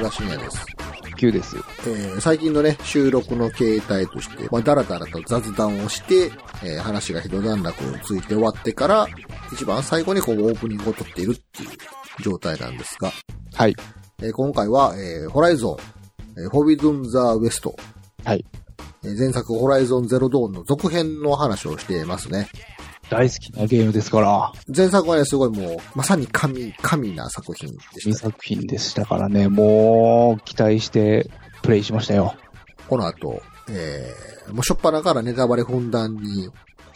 田信也です。9です。えー最近のね、収録の形態として、まあ、だらだらと雑談をして、えー話が一段落ついて終わってから、一番最後にこうオープニングを撮っているっていう状態なんですが、はい。えー今回は、えーホライゾン、えーフォビドゥン・ザ・ウエスト、はい。えー前作ホライゾン・ゼロ・ドーンの続編の話をしていますね。大好きなゲームですから、前作はね、すごいもう、まさに神、神な作品で新した。作品でしたからね、もう、期待して、プレイしましたよ。この後、えー、もうしょっぱなからネタバレふんだんに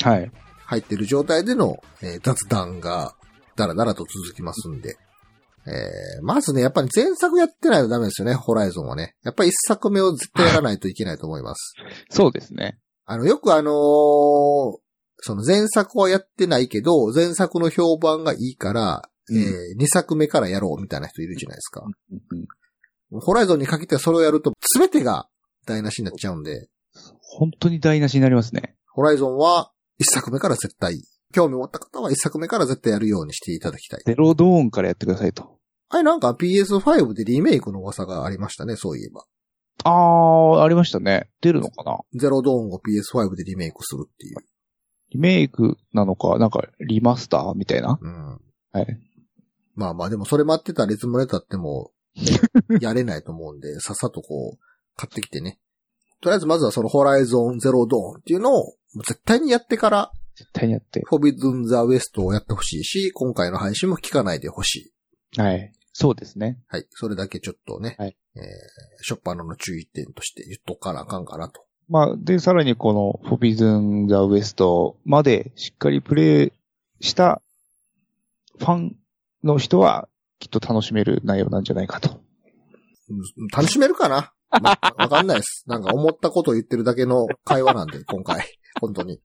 はい。入ってる状態での、えー雑談がだらだらと続きますんで。えー、まずね、やっぱり前作やってないとダメですよね、ホライゾンはね。やっぱり一作目を絶対やらないといけないと思います。そうですね。あの、よくあのーその前作はやってないけど、前作の評判がいいから、うんえー、2作目からやろうみたいな人いるじゃないですか。うんホライゾンに限ってはそれをやると全てが台無しになっちゃうんで、本当に台無しになりますね。ホライゾンは1作目から絶対、興味持った方は1作目から絶対やるようにしていただきたい。ゼロドーンからやってくださいと。あれなんか PS5 でリメイクの噂がありましたね、そういえば。あー、ありましたね。出るのかな？ゼロドーンを PS5 でリメイクするっていう。リメイクなのか、なんか、リマスターみたいな？うん。はい。まあまあでもそれ待ってたらいつまで経っても、やれないと思うんで、さっさとこう、買ってきてね。とりあえずまずはそのホライゾンゼロドーンっていうのを、絶対にやってから、絶対にやって。フォビドゥン・ザ・ウエストをやってほしいし、今回の配信も聞かないでほしい。はい。そうですね。はい。それだけちょっとね、はいえー、ショッパーの注意点として言っとかなあかんかなと。まあ、で、さらにこの、フォビズン・ザ・ウエストまでしっかりプレイしたファンの人は、きっと楽しめる内容なんじゃないかと。楽しめるかな？わかんないです。なんか思ったことを言ってるだけの会話なんで、今回。本当に。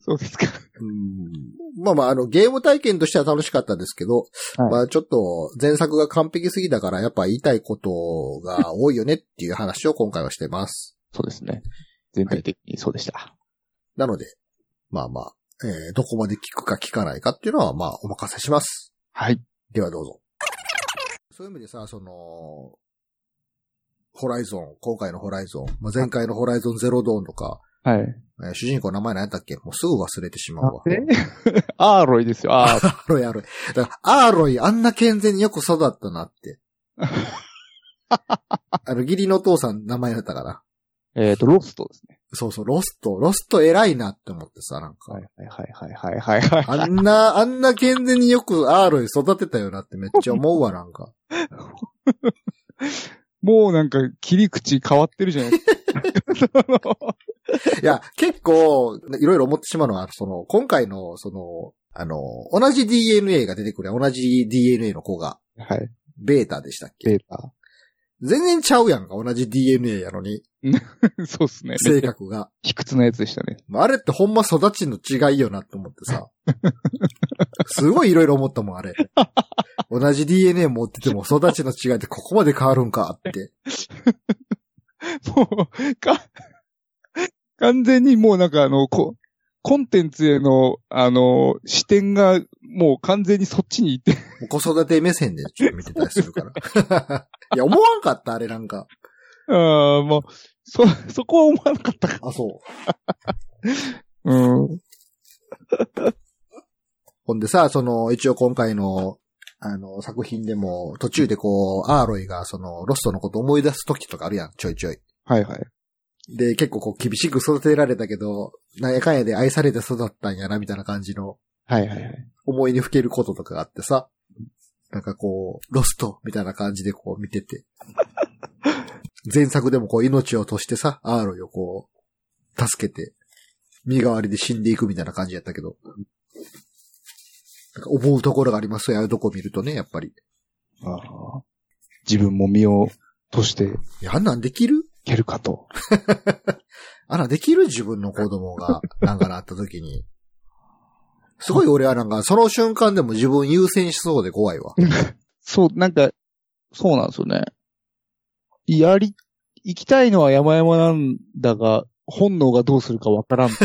そうですか。うんまあまあ、あの、ゲーム体験としては楽しかったですけど、はいまあちょっと前作が完璧すぎたから、やっぱ言いたいことが多いよねっていう話を今回はしてます。そうですね。全体的にそうでした。なので、まあまあ、えーどこまで聞くか聞かないかっていうのは、まあ、お任せします。はい。ではどうぞ。そういう意味でさ、その、ホライゾン、今回のホライゾン、まあ、前回のホライゾンゼロドーンとか、はい。えー主人公の名前何やったっけ？もうすぐ忘れてしまうわ。え？アーロイですよ、アーロイ。アーロイ、アーロイ。だから、アーロイ、あんな健全によく育ったなって。あの、義理のお父さん名前だったかな。えっと、ロストですね。そうそう、ロスト、ロスト偉いなって思ってさ、なんか。はいはいはいはいはいはい。あんな、あんな健全によくアーロイ育てたよなってめっちゃ思うわ、なんか。もうなんか切り口変わってるじゃないですか。いや、結構、いろいろ思ってしまうのは、その、今回の、その、あの、同じ DNA が出てくる、同じ DNA の子が、はい。ベータでしたっけ？データ。全然ちゃうやんか、同じ DNA やのに、そうですね。性格が。卑屈なやつでしたね。あれってほんま育ちの違いよなって思ってさ。すごいいろいろ思ったもん、あれ。同じ DNA 持ってても育ちの違いってここまで変わるんかって。もう、か、完全にもうなんかあの、こ、コンテンツへの、あの、視点がもう完全にそっちに行って、子育て目線でちょっと見てたりするから。いや、思わんかった、あれなんか。ああ、もう、そ、そこは思わなかったか。あ、そう。うん。ほんでさ、その、一応今回の、あの、作品でも、途中でこう、アーロイが、その、ロストのこと思い出す時とかあるやん、ちょいちょい。はいはい。で、結構こう、厳しく育てられたけど、なんやかんやで愛されて育ったんやな、みたいな感じの、はいはいはい。思いにふけることとかがあってさ、なんかこう、ロストみたいな感じでこう見てて。前作でもこう命を落としてさ、アーロイをこう、助けて、身代わりで死んでいくみたいな感じやったけど。なんか思うところがありますよ、ああいうとこ見るとね、やっぱり。ああ自分も身をとしていいや、あんなんできる？けるかと。あんなんできる自分の子供が、なんかなった時に。すごい俺はなんか、その瞬間でも自分優先しそうで怖いわ。そう、なんか、そうなんですよね。やり、行きたいのは山々なんだが、本能がどうするかわからん。な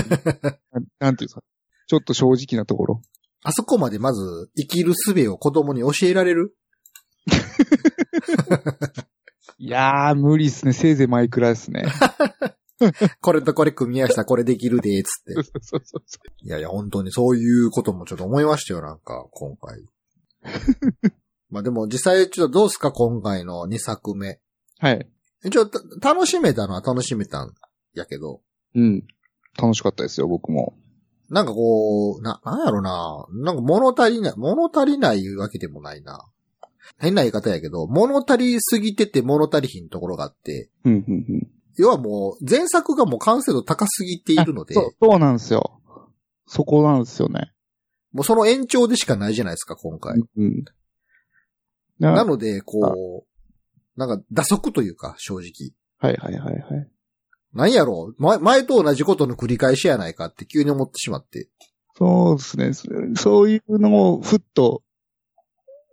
なんていうか。ちょっと正直なところ。あそこまでまず生きる術を子供に教えられる？いやー、無理っすね。せいぜいマイクラですね。これとこれ組み合わせたらこれできるで、つって。そうそうそうそいやいや、本当にそういうこともちょっと思いましたよ、なんか、今回。まあでも実際ちょっとどうすか、今回の2作目。う。はい。一応た楽しめたのは楽しめたんやけど、うん。楽しかったですよ、僕も。なんかこう、な、なんやろな。なんか物足りない、物足りないわけでもないな。変な言い方やけど、物足りすぎてて物足りひんところがあって、うん、うん、うん。要はもう前作がもう完成度高すぎているので、そう、そうなんですよ。そこなんですよね。もうその延長でしかないじゃないですか、今回。うん。ななので、こう、なんか打足というか、正直。はいはいはいはい。なんやろう前、前と同じことの繰り返しやないかって急に思ってしまって。そうですね。そそういうのをふっと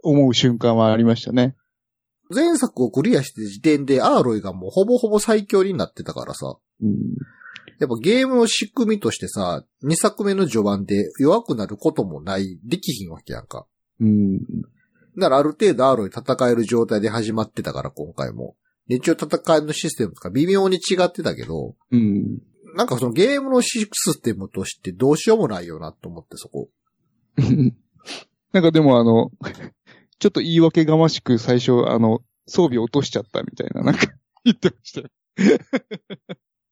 思う瞬間はありましたね。前作をクリアして時点でアーロイがもうほぼほぼ最強になってたからさ。うん。やっぱゲームの仕組みとしてさ、2作目の序盤で弱くなることもない、できひんわけやんか。うん。だからある程度アーロイ戦える状態で始まってたから今回も。で一応戦いのシステムとか微妙に違ってたけど、うん。なんかそのゲームのシステムとしてどうしようもないよなと思ってそこ。なんかでもあの、ちょっと言い訳がましく最初あの、装備落としちゃったみたいな、なんか 言ってましたよ。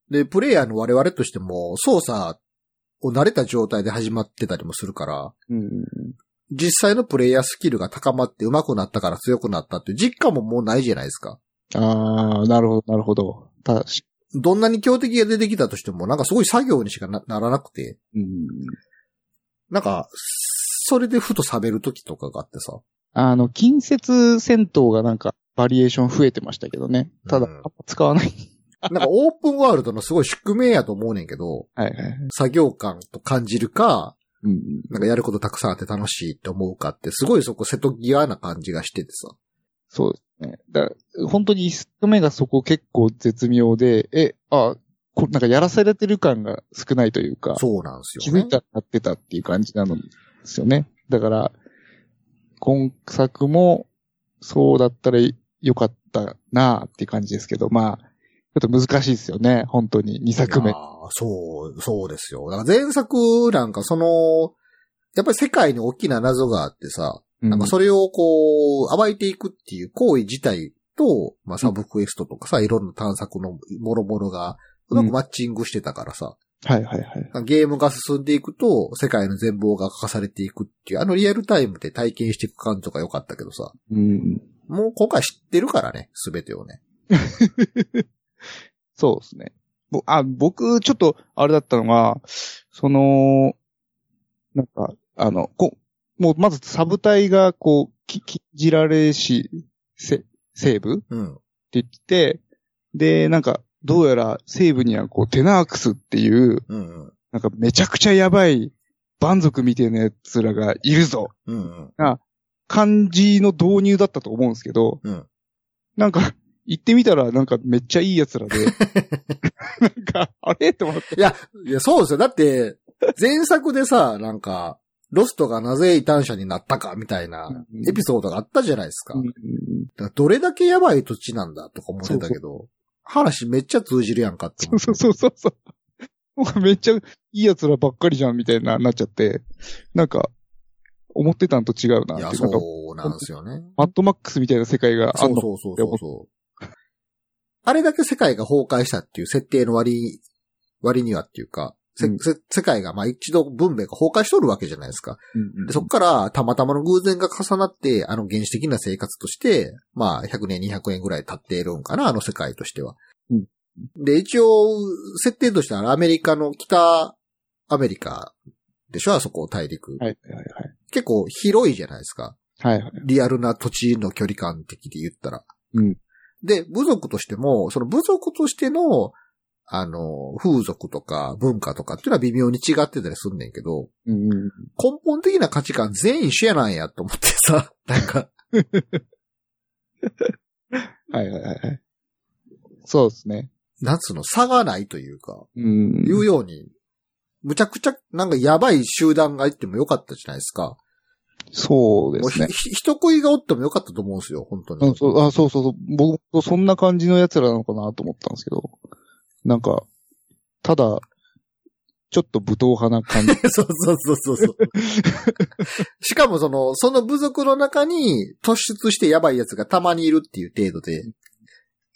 で、プレイヤーの我々としても操作を慣れた状態で始まってたりもするから、うん。実際のプレイヤースキルが高まって上手くなったから強くなったっていう実感ももうないじゃないですか。ああ、なるほど、なるほど。たし、どんなに強敵が出てきたとしても、なんかすごい作業にしかなならなくて、うん。なんか、それでふと冷める時とかがあってさ。あの、近接戦闘がなんか、バリエーション増えてましたけどね。ただ、うん使わない。なんかオープンワールドのすごい宿命やと思うねんけど、はいはいはい。作業感と感じるか、うん。なんかやることたくさんあって楽しいって思うかって、すごいそこ瀬戸際な感じがしててさ。そうですね。だ本当に一作目がそこ結構絶妙で、え、あ、こなんかやらされてる感が少ないというか、そうなんですよね気づい。たらやってたっていう感じなのですよね。だから、今作もそうだったらよかったなあっていう感じですけど、まあ、ちょっと難しいですよね、本当に、2作目。そう、そうですよ。だから前作なんかその、やっぱり世界に大きな謎があってさ、なんかそれをこう、暴いていくっていう行為自体と、まあサブクエストとかさ、いろんな探索のもろもろが、うまくマッチングしてたからさ、はいはいはい。ゲームが進んでいくと、世界の全貌が書かされていくっていう、あのリアルタイムで体験していく感じとか良かったけどさ、うん。もう今回知ってるからね、すべてをね。そうですね。ぼあ、僕、ちょっと、あれだったのが、その、なんか、あの、こもう、まずサブ隊が、こう、き、禁じられし、せ、西部ってうん。言って、で、なんか、どうやら西部には、こう、テナークスっていう、うんうん。なんか、めちゃくちゃやばい、蛮族みたいな奴らがいるぞ。うんうん。感じの導入だったと思うんですけど、うんなんか、行ってみたら、なんかめっちゃいい奴らで、なんか、あれ？って思って。いや、いや、そうですよ。だって、前作でさ、なんか、ロストがなぜ異端者になったかみたいなうんエピソードがあったじゃないですか。うんだからどれだけやばい土地なんだとか思ってたけど、話めっちゃ通じるやんかって思って。そうそうそうそう。めっちゃいい奴らばっかりじゃんみたいな、なっちゃって、なんか、思ってたんと違うなっいや、ていう。なんか、そうなんですよね。マッドマックスみたいな世界があそんの。うそうそうそうそう。あれだけ世界が崩壊したっていう設定の割、割にはっていうか、せうんせ世界がまあ一度文明が崩壊しとるわけじゃないですか。うんでそこからたまたまの偶然が重なって、あの原始的な生活として、まあ100年200年ぐらい経っているんかな、あの世界としては。うんで、一応、設定としてはアメリカの北アメリカでしょ、あそこ大陸。はいはいはい。結構広いじゃないですか。はいはい。リアルな土地の距離感的で言ったら。うん。で、部族としても、その部族としての、あの、風俗とか文化とかっていうのは微妙に違ってたりすんねんけど、うんうん。根本的な価値観全員一緒やなんやと思ってさ、なんか、はいはいはい。そうですね。なんつうの、差がないというか、うん。いうようにむちゃくちゃ、なんかやばい集団がいってもよかったじゃないですか。そうですね人食いがおってもよかったと思うんですよ、本当に。うんそうあそうそうそう。僕もそんな感じの奴らなのかなと思ったんですけど。なんか、ただ、ちょっと武闘派な感じ。そうそうそうそうそう。しかもその、その部族の中に突出してやばい奴がたまにいるっていう程度で、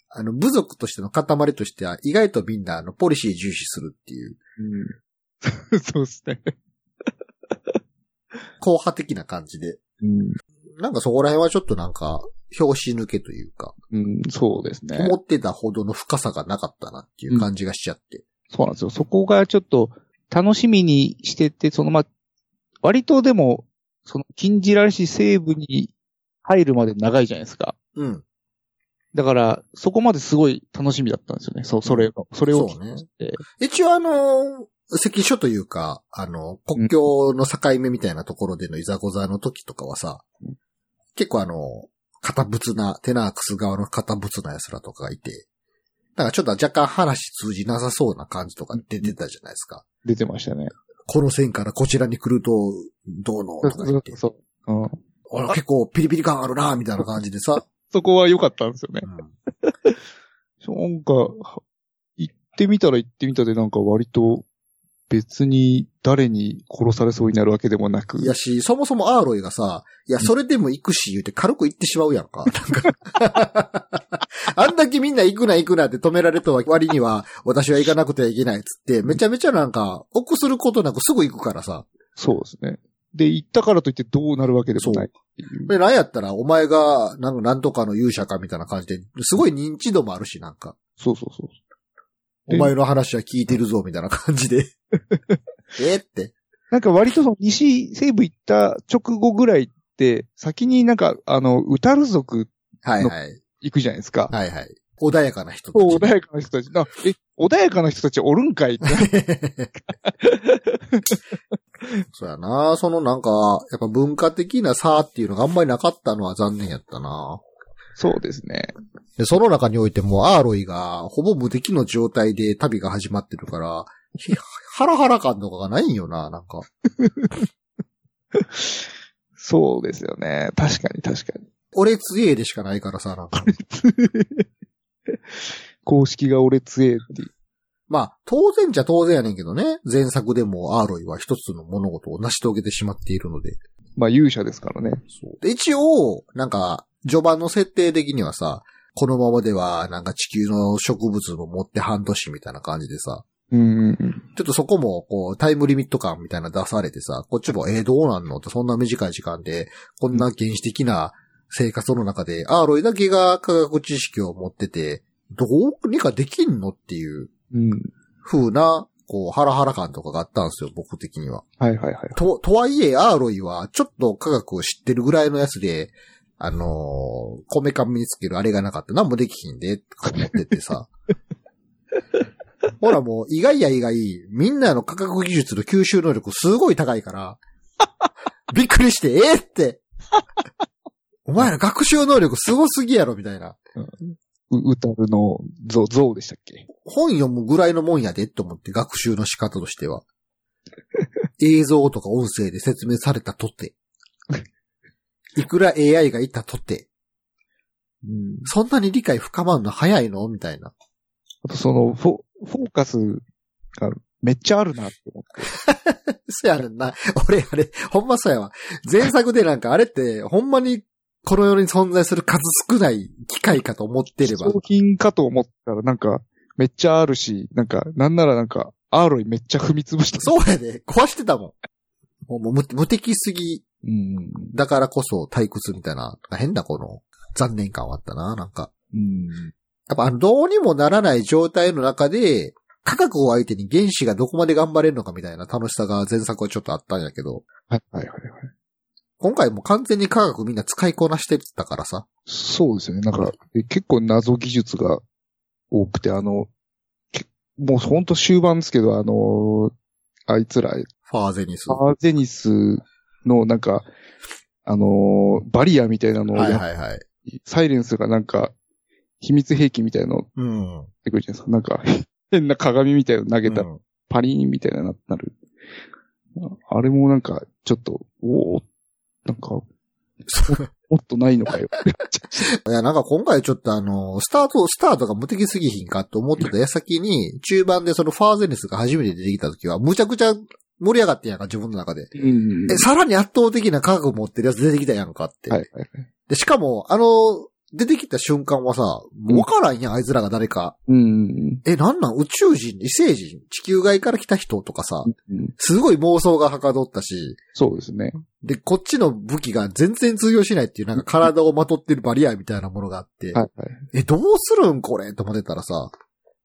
あの、部族としての塊としては意外とみんなあの、ポリシー重視するっていう、うん、そうですね。硬派的な感じで。うん、なんかそこら辺はちょっとなんか、表紙抜けというか、うん、そうですね。思ってたほどの深さがなかったなっていう感じがしちゃって。そうなんですよ。そこがちょっと楽しみにしてて、そのまあ、割とでも、その禁じられし西部に入るまで長いじゃないですか。うん。だから、そこまですごい楽しみだったんですよね。そう、それを、それをそうね。一応あの、関所というか、あの、国境の境目みたいなところでのいざこざの時とかはさ、結構あの、堅物な、テナークス側の堅物な奴らとかがいて、なんかちょっと若干話通じなさそうな感じとか出てたじゃないですか。出てましたね。この線からこちらに来ると、どうのとか言って、そう。うん。結構ピリピリ感あるな、みたいな感じでさ、そこは良かったんですよね。うん なんか、行ってみたら行ってみたでなんか割と別に誰に殺されそうになるわけでもなく。いやし、そもそもアーロイがさ、いや、それでも行くし言うて軽く行ってしまうやんか。なんか あんだけみんな行くな行くなって止められた割には、私は行かなくてはいけないっつって、めちゃめちゃなんか、臆することなくすぐ行くからさ。そうですね。で、行ったからといってどうなるわけでもない。で、なんやったら、お前が、なんか、なんとかの勇者かみたいな感じで、すごい認知度もあるし、なんか。そうそうそう。お前の話は聞いてるぞ、みたいな感じで。えって。なんか割とその西西部行った直後ぐらいって、先になんか、あの、ウタル族はいはい。行くじゃないですか。はいはい。穏やかな人たち。穏やかな人たち。なえ、穏やかな人たちおるんかいって。そうやな。そのなんか、やっぱ文化的な差っていうのがあんまりなかったのは残念やったな。そうですね。で、その中においてもアーロイがほぼ無敵の状態で旅が始まってるから、ひハラハラ感とかがないんよな、なんか。そうですよね。確かに確かに。俺強えでしかないからさ、なんか。公式が俺強えっていう。まあ、当然じゃ当然やねんけどね。前作でもアーロイは一つの物事を成し遂げてしまっているので。まあ勇者ですからね。そうで一応、なんか、序盤の設定的にはさ、このままでは、なんか地球の植物も持って半年みたいな感じでさ、うん。ちょっとそこも、こう、タイムリミット感みたいなの出されてさ、こっちも、えー、どうなんのって、そんな短い時間で、こんな原始的な生活の中で、アーロイだけが科学知識を持ってて、どうにかできんのっていううん。風な、こう、ハラハラ感とかがあったんですよ、僕的には。はいはいはい。と、とはいえ、アーロイは、ちょっと科学を知ってるぐらいのやつで、あのー、こめかみにつけるあれがなかった。何もできひんで、とか思っててさ。ほらもう、意外や意外、みんなの科学技術の吸収能力すごい高いから、びっくりして、えーって。お前ら学習能力すごすぎやろ、みたいな。う、うたるの像、像でしたっけ？本読むぐらいのもんやで、と思って、学習の仕方としては。映像とか音声で説明されたとて。いくら AI がいたとて。うん。そんなに理解深まるの早いのみたいな。あとその、フォ、フォーカスがめっちゃあるなって思って。そやねんな。俺、あれ、ほんまそうやわ。前作でなんかあれって、ほんまにこの世に存在する数少ない機械かと思ってれば。商品かと思ったらなんか、めっちゃあるし、なんか、なんならなんか、アーロイめっちゃ踏み潰した。そうやで。壊してたもん。もうもう無無敵すぎうん。だからこそ退屈みたいな、変なこの残念感はあったな、なんか。うん。やっぱあの、どうにもならない状態の中で、科学を相手に原子がどこまで頑張れるのかみたいな楽しさが前作はちょっとあったんやけど、はいはいはいはい。今回もう完全に科学みんな使いこなしてたからさ。そうですよね。なんか、え結構謎技術が多くて、あの、けもうほんと終盤ですけど、あの、あいつら、ファーゼニス。アーゼニスのなんか、あの、バリアみたいなのをはいはいはい。サイレンスがなんか、秘密兵器みたいなのうん。くるじゃないですか。なんか、変な鏡みたいなの投げたら、うんパリーンみたいなななる。あれもなんか、ちょっと、おおなんか、もっとないのかよ。いや、なんか今回ちょっとあの、スタート、スタートが無敵すぎひんかと思ってた矢先に、中盤でそのファーゼネスが初めて出てきた時は、むちゃくちゃ盛り上がってんやんか、自分の中で。うん。え、さらに圧倒的な科学持ってるやつ出てきたやんかって。はいはいはい。で、しかも、あの、出てきた瞬間はさ、わからんやん、あいつらが誰か。うん。え、なんなん？宇宙人、異星人、地球外から来た人とかさ、うんすごい妄想がはかどったし、そうですね。で、こっちの武器が全然通用しないっていう、なんか体をまとってるバリアみたいなものがあって、はいはい。え、どうするんこれ？と思ってたらさ、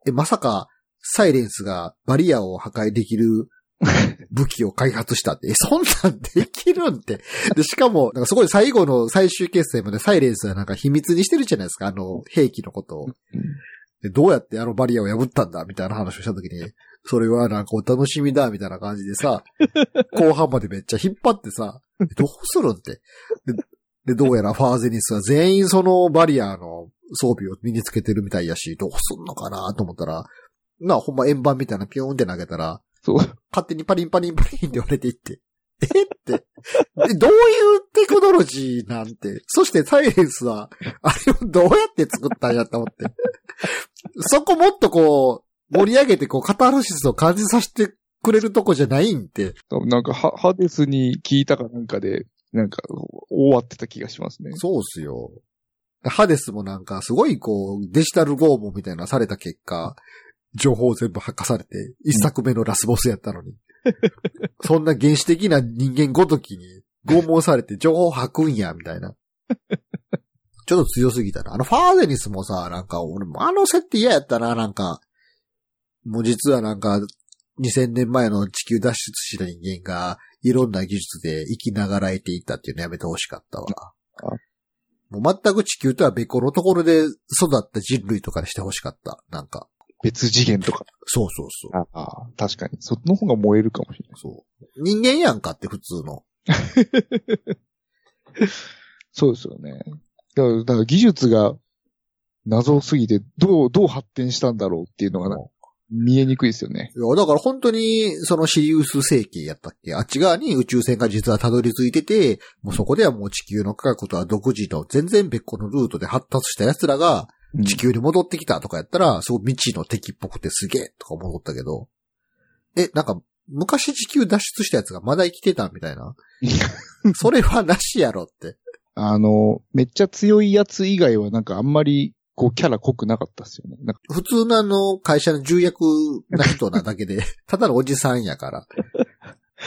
え、まさか、サイレンスがバリアを破壊できる 武器を開発したって、え、そんなんできるんって。で、しかも、なんかすごい最後の最終決戦までサイレンスはなんか秘密にしてるじゃないですか、あの、兵器のことを。で、どうやってあのバリアを破ったんだ？みたいな話をしたときに、それはなんかお楽しみだみたいな感じでさ、後半までめっちゃ引っ張ってさ、えどうするんって。で、でどうやらファーゼニスは全員そのバリアの装備を身につけてるみたいやし、どうすんのかなと思ったら、な、ほんま円盤みたいなピョーンって投げたら、そう。勝手にパリンパリンパリンって言われていって。えって。でどういうテクノロジーなんて。そしてサイレンスは、あれをどうやって作ったんやと思って。そこもっとこう、盛り上げてこう、カタルシスを感じさせてくれるとこじゃないんって。多分なんかハ、ハデスに聞いたかなんかで、なんか、終わってた気がしますね。そうっすよ。ハデスもなんか、すごいこう、デジタル拷問みたいなのされた結果、情報全部吐かされて、一作目のラスボスやったのに。そんな原始的な人間ごときに拷問されて情報吐くんや、みたいな。ちょっと強すぎたな。あのファーゼニスもさ、なんか、俺もあの設定嫌やったな、なんか。もう実はなんか、2000年前の地球脱出した人間が、いろんな技術で生きながらえていったっていうのやめてほしかったわ。もう全く地球とは別個のところで育った人類とかにしてほしかった。なんか。別次元とか。そうそうそう。ああ、確かに。その方が燃えるかもしれない。そう。人間やんかって普通の。そうですよね。だから、だから技術が謎すぎて、どう、どう発展したんだろうっていうのがな見えにくいですよね。いや、だから本当に、そのシリウス星系やったっけ？あっち側に宇宙船が実はたどり着いてて、もうそこではもう地球の科学とは独自の全然別個のルートで発達した奴らがうん地球に戻ってきたとかやったら、すごい未知の敵っぽくてすげえとか思ったけど、え、なんか、昔地球脱出したやつがまだ生きてたみたいな？それはなしやろって。あの、めっちゃ強いやつ以外はなんかあんまり、こう、キャラ濃くなかったですよね。なんか普通のあの、会社の重役な人なだけで、ただのおじさんやから。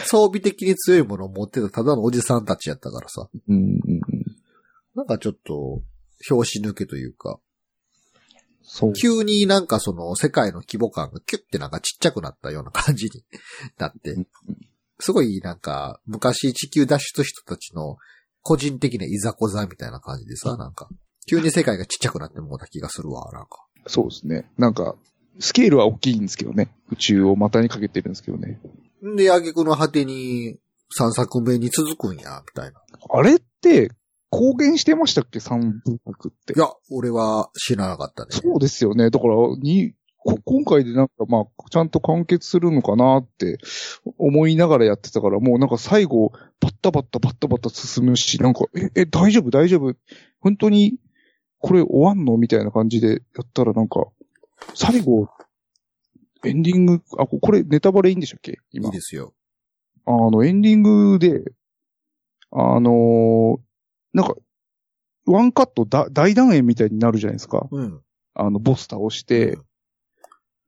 装備的に強いものを持ってたただのおじさんたちやったからさ。うんうんうん。なんかちょっと、表紙抜けというか。急になんかその世界の規模感がキュッてなんかちっちゃくなったような感じに なって、すごいなんか昔地球脱出人たちの個人的ないざこざみたいな感じでさ、なんか、急に世界がちっちゃくなってもうた気がするわ、なんか。そうですね。なんか、スケールは大きいんですけどね。宇宙を股にかけてるんですけどね。んで、挙句の果てに3作目に続くんや、みたいな。あれって、公言してましたっけ？三部作ってい。や、俺は知らなかったね。そうですよね。だから、に、こ今回でなんかまあ、ちゃんと完結するのかなって思いながらやってたから、もうなんか最後、バッタバッタバッタバッタ進むし、なんか、え、え、大丈夫？大丈夫？本当に、これ終わんの？みたいな感じでやったらなんか、最後、エンディング、あ、これネタバレいいんでしたっけ？い今い。ですよ。あの、エンディングで、あのーなんか、ワンカットだ大団円みたいになるじゃないですか。うん。あの、ボス倒して、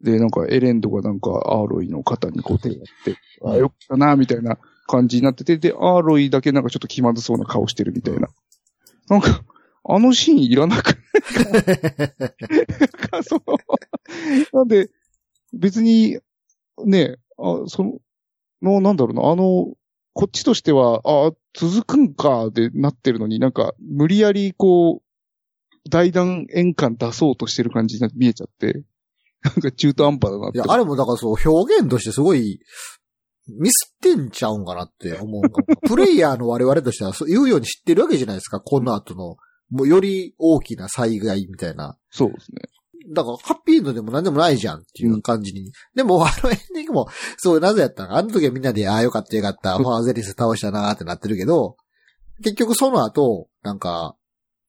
で、なんかエレンドがなんかアーロイの肩にこう手やって、ああ、よかったな、みたいな感じになってて、で、アーロイだけなんかちょっと気まずそうな顔してるみたいな。なんか、あのシーンいらなくないか、その、なんで、別に、ね、あ、その、の、なんだろうな、あの、こっちとしては、あ、続くんか、でなってるのになんか、無理やりこう、大団円感出そうとしてる感じに見えちゃって、なんか中途半端だなって。いや、あれもだからそう、表現としてすごい、ミスってんちゃうんかなって思う。プレイヤーの我々としてはそう言うように知ってるわけじゃないですか、この後の。もうより大きな災害みたいな。そうですね。だから、ハッピーエンドでも何でもないじゃんっていう感じに。でも、あのエンディングも、そう、なぜやったのあの時はみんなで、ああ、よかったよかった、ファーゼリス倒したなーってなってるけど、結局その後、なんか、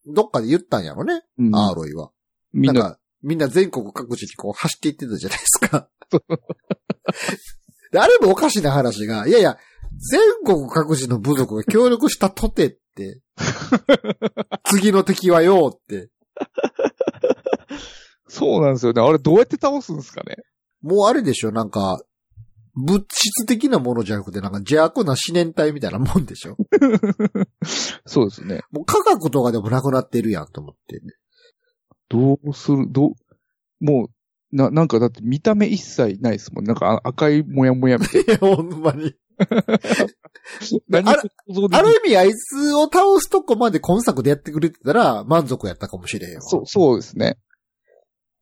どっかで言ったんやろね、うん。アーロイは。みんな、なんか、みんな全国各地にこう走っていってたじゃないですか。であれもおかしな話が、いやいや、全国各地の部族が協力したとてって、次の敵はよって、そうなんですよね。あれどうやって倒すんですかね？もうあれでしょ、なんか、物質的なものじゃなくて、なんか邪悪な思念体みたいなもんでしょ？そうですね。もう科学とかでもなくなってるやんと思って。どうする、どう、もう、な、なんかだって見た目一切ないですもん。なんかあ赤いもやもやみたい いや、ほんまに。あれも想像できないある意味あいつを倒すとこまで今作でやってくれてたら満足やったかもしれへんわ。そう、そうですね。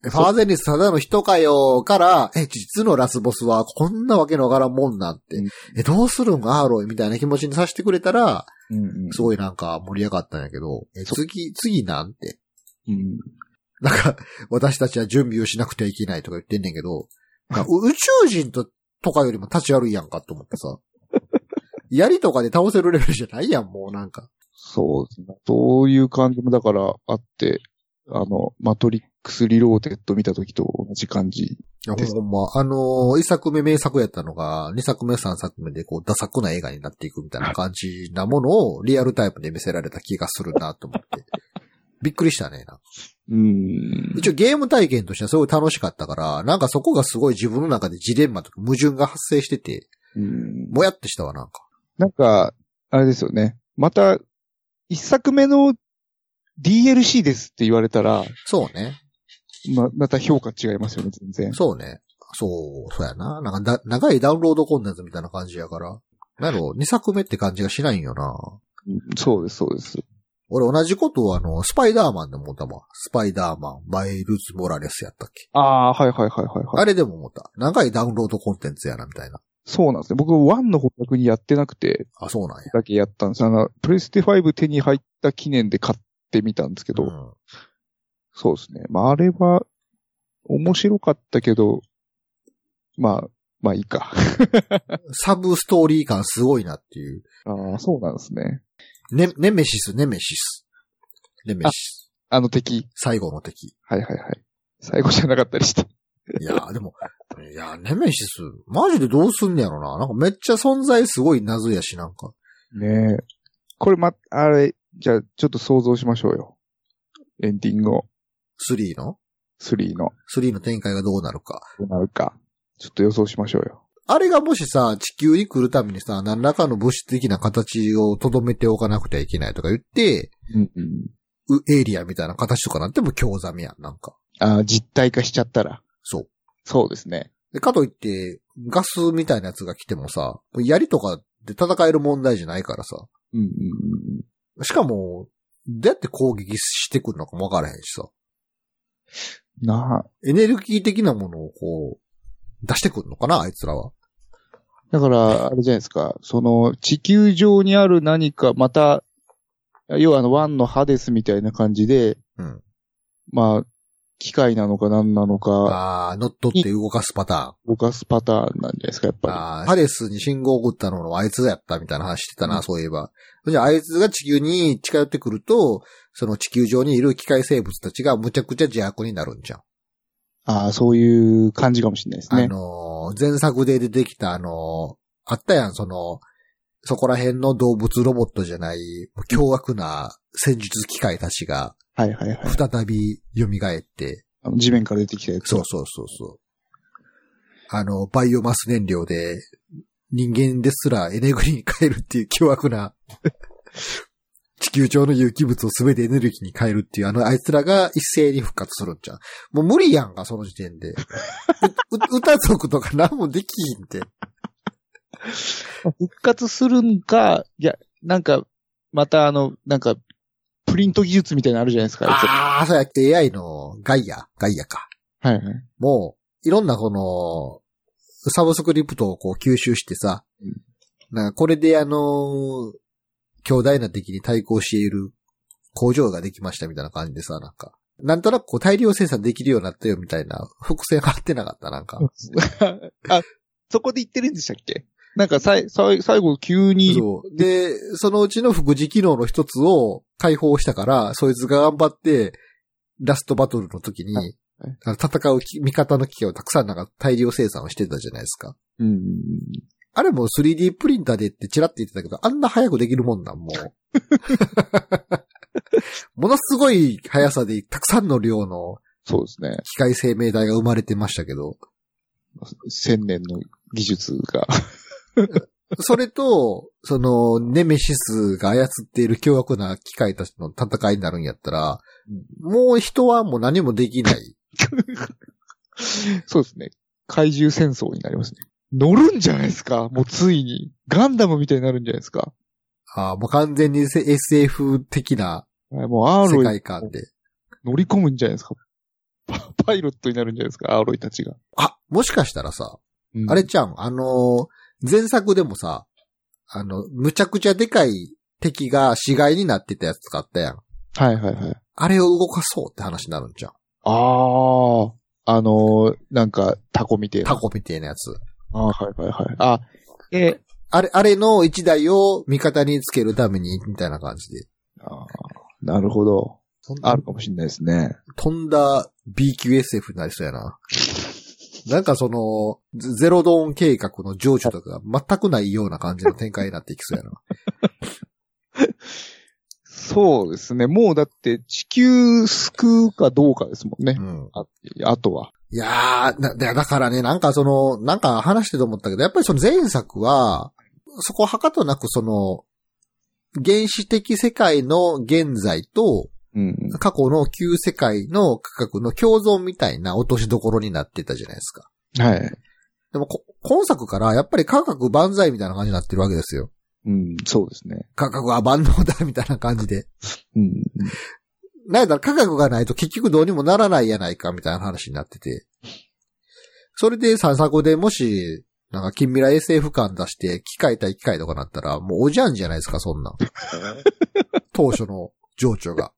ファーゼニスただの人かよから、え、実のラスボスはこんなわけのわからんもんなんて、うんえ、どうするんアーロイみたいな気持ちにさせてくれたら、うんうんすごいなんか盛り上がったんやけど、え、次、次なんて。うん。なんか、私たちは準備をしなくてはいけないとか言ってんねんけど、宇宙人と、とかよりも立ち悪いやんかと思ってさ。槍とかで倒せるレベルじゃないやん、もうなんか。そうですね。そういう感じもだからあって、あの、マトリックスリローデッド見た時と同じ感じ。いや、ほんま、あのー一作目名作やったのが、二作目三作目でこう、ダサくな映画になっていくみたいな感じなものをリアルタイムで見せられた気がするなと思って。びっくりしたね。なうん。一応ゲーム体験としてはすごい楽しかったから、なんかそこがすごい自分の中でジレンマとか矛盾が発生してて、うんもやってしたわ、なんか。なんか、あれですよね。また、一作目の DLC ですって言われたら、そうね。ま、また評価違いますよね、全然。そうね。そう、そうやな。なんかだ、長いダウンロードコンテンツみたいな感じやから。なんやろ、二作目って感じがしないんよな。うんそうです、そうです。俺同じことをあの、スパイダーマンでも思ったもん。スパイダーマン、マイルズ・モラレスやったっけ。ああー、はいはいはいはい、はい。あれでも思った。長いダウンロードコンテンツやな、みたいな。そうなんですね。僕、1の方逆にやってなくて、あ、そうなんや。だけやったんです。あの、プレステ5手に入った記念で買ってみたんですけど、うんそうですね。まあ、あれは、面白かったけど、まあ、まあいいか。サブストーリー感すごいなっていう。ああ、そうなんですね。ネ、ネメシス、ネメシス。ネメシス。あの敵。最後の敵。はいはいはい。最後じゃなかったりして。いやー、でも、いやー、ネメシス、マジでどうすんねやろな。なんかめっちゃ存在すごい謎やし、なんか。ねえ。これま、あれ、じゃあ、ちょっと想像しましょうよ。エンディングを、3の？3の、?3 の展開がどうなるか。どうなるか。ちょっと予想しましょうよ。あれがもしさ、地球に来るためにさ、何らかの物質的な形を留めておかなくてはいけないとか言って、うんうん。うエイリアンみたいな形とかなんても興ざめやん、なんか。ああ、実体化しちゃったら。そう。そうですね。で、かといって、ガスみたいなやつが来てもさ、槍とかで戦える問題じゃないからさ。うんうんうん。しかも、どうやって攻撃してくるのかもわからへんしさ。なあ。エネルギー的なものをこう、出してくるのかな、あいつらは。だから、あれじゃないですか。その、地球上にある何か、また、要はあの、ワンのハデスみたいな感じで、うん。まあ、機械なのか何なのか、ああ、乗っ取って動かすパタ動かすパターンなんじゃないですか、やっーン。ぱああ、ハデスに信号を送ったのはあいつやったみたいな話してたな、うんそういえば。じゃあ、あいつが地球に近寄ってくると、その地球上にいる機械生物たちがむちゃくちゃ邪悪になるんじゃん。り。ああ、そういう感じかもしれないですね。あのー、前作で出てきたあのーあったやん、その、そこら辺の動物ロボットじゃない、凶悪な戦術機械たちがはいはいはい。再び蘇って、あの地面から出てきたやつ。そうそうそうそう。あの、バイオマス燃料で人間ですらエネルギーに変えるっていう凶悪な 地球上の有機物を全てエネルギーに変えるっていうあのあいつらが一斉に復活するんじゃん。もう無理やんか、その時点で。歌族とか何もできひんって。復活するんか、いや、なんか、またあの、なんか、プリント技術みたいなのあるじゃないですか。ああ、そうやって AI のガイア、ガイアか。はいはい。もう、いろんなこの、サブスクリプトをこう吸収してさ、うんなんかこれであの強大な敵に対抗している工場ができましたみたいな感じでさ、なんか、なんとなくこう大量生産できるようになったよみたいな伏線張ってなかった、なんか。あ、そこで言ってるんでしたっけ？なんかさい、さい、最後急に、そう。で、そのうちの副次機能の一つを解放したから、そいつが頑張って、ラストバトルの時に、はい戦うき味方の機械をたくさんなんか大量生産をしてたじゃないですか。うん。あれも 3D プリンターでってチラって言ってたけど、あんな早くできるもんなん、もう。ものすごい速さでたくさんの量のそうですね。機械生命体が生まれてましたけど、千年の技術が。それと、その、ネメシスが操っている凶悪な機械たちの戦いになるんやったら、もう人はもう何もできない。そうですね。怪獣戦争になりますね。乗るんじゃないですかもうついに。ガンダムみたいになるんじゃないですかああ、もう完全にせ SF 的な世界観で。乗り込むんじゃないですかパパイロットになるんじゃないですかアーロイたちが。あ、もしかしたらさ、うんあれちゃん、あのー前作でもさ、あの、むちゃくちゃでかい敵が死骸になってたやつがあったやん。はいはいはい。あれを動かそうって話になるんじゃん。ああ、あのーなんか、タコみてえな。タコみたいなやつ。ああ、はいはいはい。あ、え、あれ、あれの一台を味方につけるために、みたいな感じで。あーなるほど。あるかもしれないですね。飛んだ B 級 SF になりそうやな。なんかその、ゼゼロドーン計画の情緒とかが全くないような感じの展開になっていきそうやな。そうですね。もうだって地球救うかどうかですもんねう。ん。ああとは。いやー、だ、だだからね、なんかその、なんか話してて思ったけど、やっぱりその前作は、そこはかとなくその、原始的世界の現在と、うん。過去の旧世界の価格の共存みたいな落としどころになってたじゃないですか。はい。でもこ、今作からやっぱり価格万歳みたいな感じになってるわけですよ。うん、そうですね。価格は万能だみたいな感じで。うん。なんやったら価格がないと結局どうにもならないやないかみたいな話になってて。それで三作でもし、なんか近未来 SF 感出して機械対機械とかなったらもうおじゃんじゃないですか、そんなん。当初の情緒が。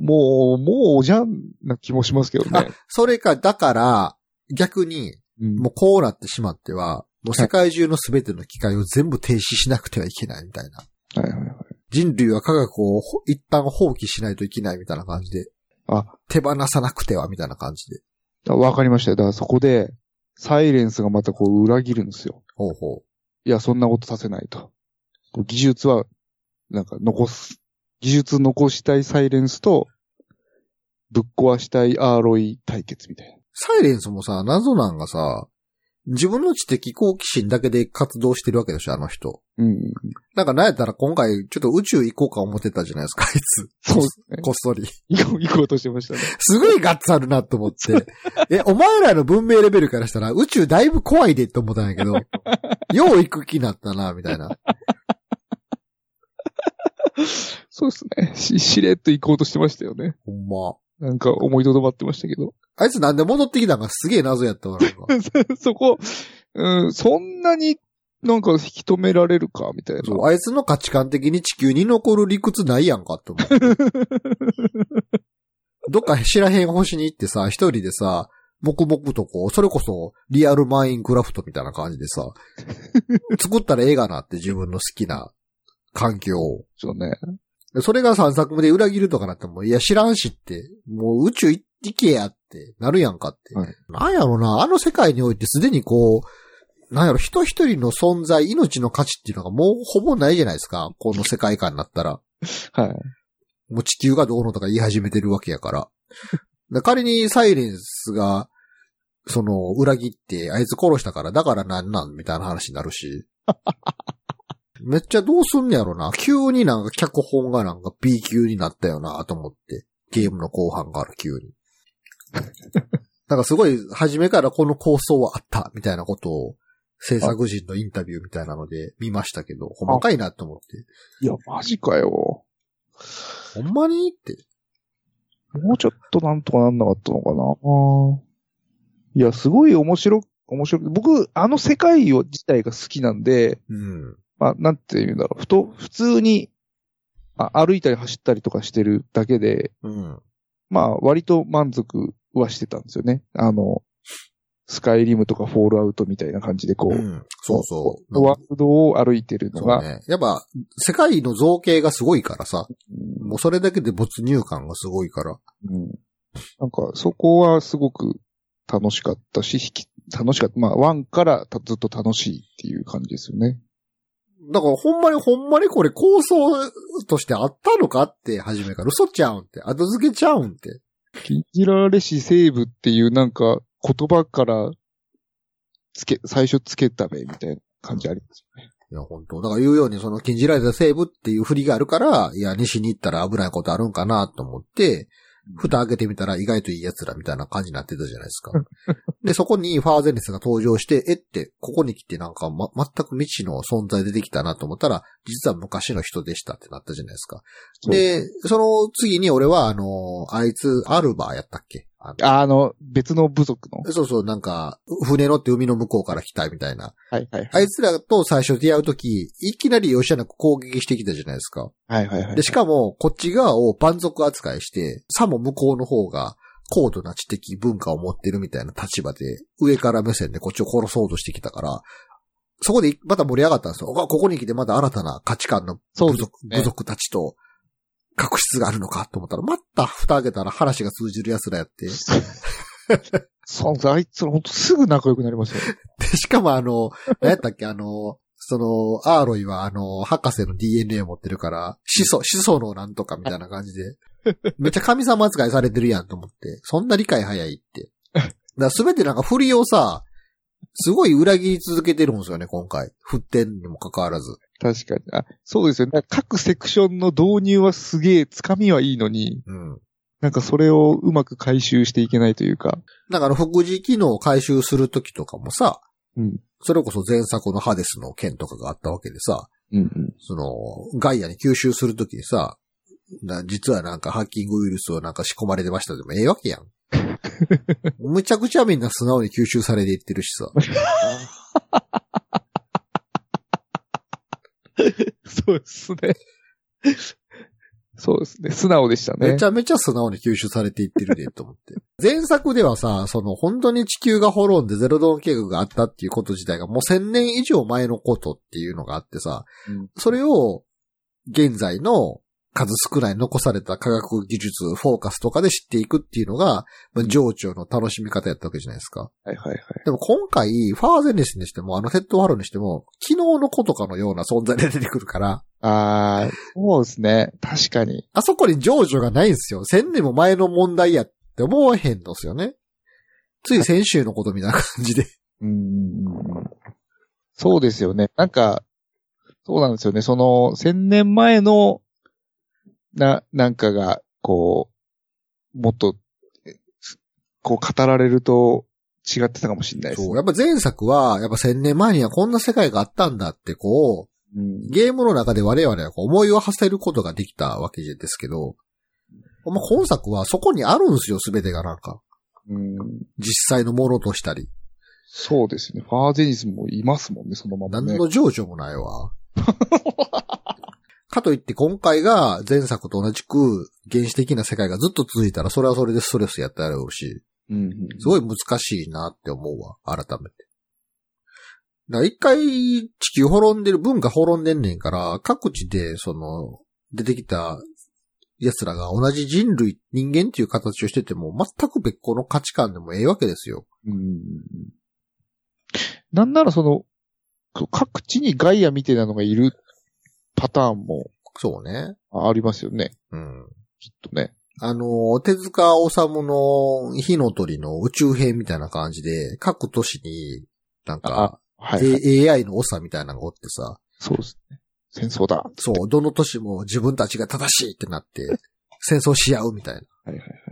もう、もうおじゃんな気もしますけどね。それか、だから、逆に、うんもうこうなってしまっては、もう世界中の全ての機械を全部停止しなくてはいけないみたいな。はいはいはい。人類は科学をほ一旦放棄しないといけないみたいな感じで。あ、手放さなくてはみたいな感じで。あわかりましたよ。だからそこで、サイレンスがまたこう裏切るんですよ。ほうほう。いや、そんなことさせないと。技術は、なんか残す、技術残したいサイレンスと、ぶっ壊したいアーロイ対決みたいな。サイレンスもさ、謎なんがさ、自分の知的好奇心だけで活動してるわけでしょ、あの人。うん。なんかなんやったら今回ちょっと宇宙行こうか思ってたじゃないですか、あいつ。そうですね。こっそり。行こう、行こうとしてましたね。すごいガッツあるなと思って。え、お前らの文明レベルからしたら宇宙だいぶ怖いでって思ったんやけど、よう行く気になったな、みたいな。そうですね。し、しれっと行こうとしてましたよね。ほんま。なんか思いとどまってましたけど。あいつなんで戻ってきたんかすげえ謎やったわ、なんか。そこ、うん、そんなになんか引き止められるか、みたいな。そうあいつの価値観的に地球に残る理屈ないやんかって思う。どっか知らへん星に行ってさ、一人でさ、黙々とこう、それこそリアルマインクラフトみたいな感じでさ、作ったらええがなって自分の好きな環境を。そうね。でそれが3作目で裏切るとかなっても、いや知らんしって、もう宇宙行けやってなるやんかって。はいなんやろな、あの世界においてすでにこう、なんやろ、人一人の存在、命の価値っていうのがもうほぼないじゃないですか。この世界観になったら。はい。もう地球がどうのとか言い始めてるわけやから。で仮にサイレンスが、その、裏切って、あいつ殺したから、だからなんなんみたいな話になるし。めっちゃどうすんねやろな。急になんか脚本がなんか B 級になったよなと思って。ゲームの後半から急に。なんかすごい、初めからこの構想はあった、みたいなことを、制作人のインタビューみたいなので見ましたけど、ほんまかいなと思って。いや、マジかよ。ほんまにって。もうちょっとなんとかなんなかったのかな。いや、すごい面白、面白く、僕、あの世界を自体が好きなんで、うん。まあ、なんて言うんだろう。ふと、普通に、あ歩いたり走ったりとかしてるだけで、うん。まあ、割と満足はしてたんですよね。あの、スカイリムとかフォールアウトみたいな感じでこう、うん。そうそう。ワールドを歩いてるのが、ね。やっぱ、世界の造形がすごいからさ、うんもうそれだけで没入感がすごいから。うんなんか、そこはすごく楽しかったし、引き楽しかった。まあ、ワンからたずっと楽しいっていう感じですよね。だからほんまにほんまにこれ構想としてあったのかって初めから嘘ちゃうんって、後付けちゃうんって。禁じられしセーブっていうなんか言葉からつけ、最初つけたべみたいな感じありますよね。いや、本当だから言うようにその禁じられたセーブっていう振りがあるから、いや、西に行ったら危ないことあるんかなと思って、蓋開けてみたら意外といい奴らみたいな感じになってたじゃないですか。で、そこにファーゼネスが登場して、えって、ここに来てなんか、ま、全く未知の存在出てきたなと思ったら、実は昔の人でしたってなったじゃないですか。で、その次に俺は、あの、あいつ、アルバーやったっけ？あの別の部族の。そうそう、なんか、船乗って海の向こうから来たみたいな。はいはいあいつらと最初出会うとき、いきなり容赦なく攻撃してきたじゃないですか。はいはいはい。で、しかも、こっち側を蛮族扱いして、さも向こうの方が高度な知的文化を持ってるみたいな立場で、上から目線でこっちを殺そうとしてきたから、そこでまた盛り上がったんですよ。あここに来てまた新たな価値観の部族,、ね部族たちと、確執があるのかと思ったら、また蓋開けたら話が通じる奴らやって。そうあいつらほんとすぐ仲良くなりますよ。で、しかもあの、何やったっけ、あの、その、アーロイはあの、博士の DNA 持ってるから、始祖、始祖のなんとかみたいな感じで、めっちゃ神様扱いされてるやんと思って、そんな理解早いって。だから全てなんか振りをさ、すごい裏切り続けてるんですよね、今回。振ってんにもかかわらず。確かに。あ、そうですよね。各セクションの導入はすげえ、つかみはいいのに、うん。なんかそれをうまく回収していけないというか。なんかあの、副次機能を回収するときとかもさ、うん。それこそ前作のハデスの件とかがあったわけでさ、うんうん。その、ガイアに吸収するときにさ、な実はなんかハッキングウイルスをなんか仕込まれてましたでもええわけやん。むちゃくちゃみんな素直に吸収されていってるしさ。そうですね。そうですね。素直でしたね。めちゃめちゃ素直に吸収されていってるで、と思って。前作ではさ、その本当に地球が滅んでゼロドーン計画があったっていうこと自体がもう千年以上前のことっていうのがあってさ、うんそれを現在の数少ない残された科学技術、フォーカスとかで知っていくっていうのが、まあ情緒の楽しみ方やったわけじゃないですか。はいはいはい。でも今回、ファーゼネスにしても、あのヘッドハローにしても、昨日の子とかのような存在で出てくるから、あー、そうですね。確かに。あそこに情緒がないんですよ。千年も前の問題やって思わへんのですよね。つい先週のことみたいな感じで。うん。そうですよね。なんか、そうなんですよね。その、千年前の、な、なんかが、こう、もっと、えこう語られると違ってたかもしれないです。そう。やっぱ前作は、やっぱ千年前にはこんな世界があったんだって、こうゲームの中で我々はこう思いを馳せることができたわけですけど、まあ、今作はそこにあるんですよ、すべてがなんか。うん。実際のものとしたり。そうですね。ファーゼニスもいますもんね、そのままね。何の情緒もないわ。かといって今回が前作と同じく原始的な世界がずっと続いたらそれはそれでストレスやったやろうし、うん。すごい難しいなって思うわ、改めて。だから一回地球滅んでる、文化滅んでんねんから、各地でその、出てきた奴らが同じ人類、人間っていう形をしてても、全く別個の価値観でもええわけですよ。うん。なんならその、各地にガイアみたいなのがいるパターンもそうね。ありますよね。うん。きっとね。あの、手塚治虫の火の鳥の宇宙編みたいな感じで、各都市に、なんか、はい、はい。AI の長みたいなのがおってさ、そうですね。戦争だ。そう、どの都市も自分たちが正しいってなって、戦争し合うみたいな。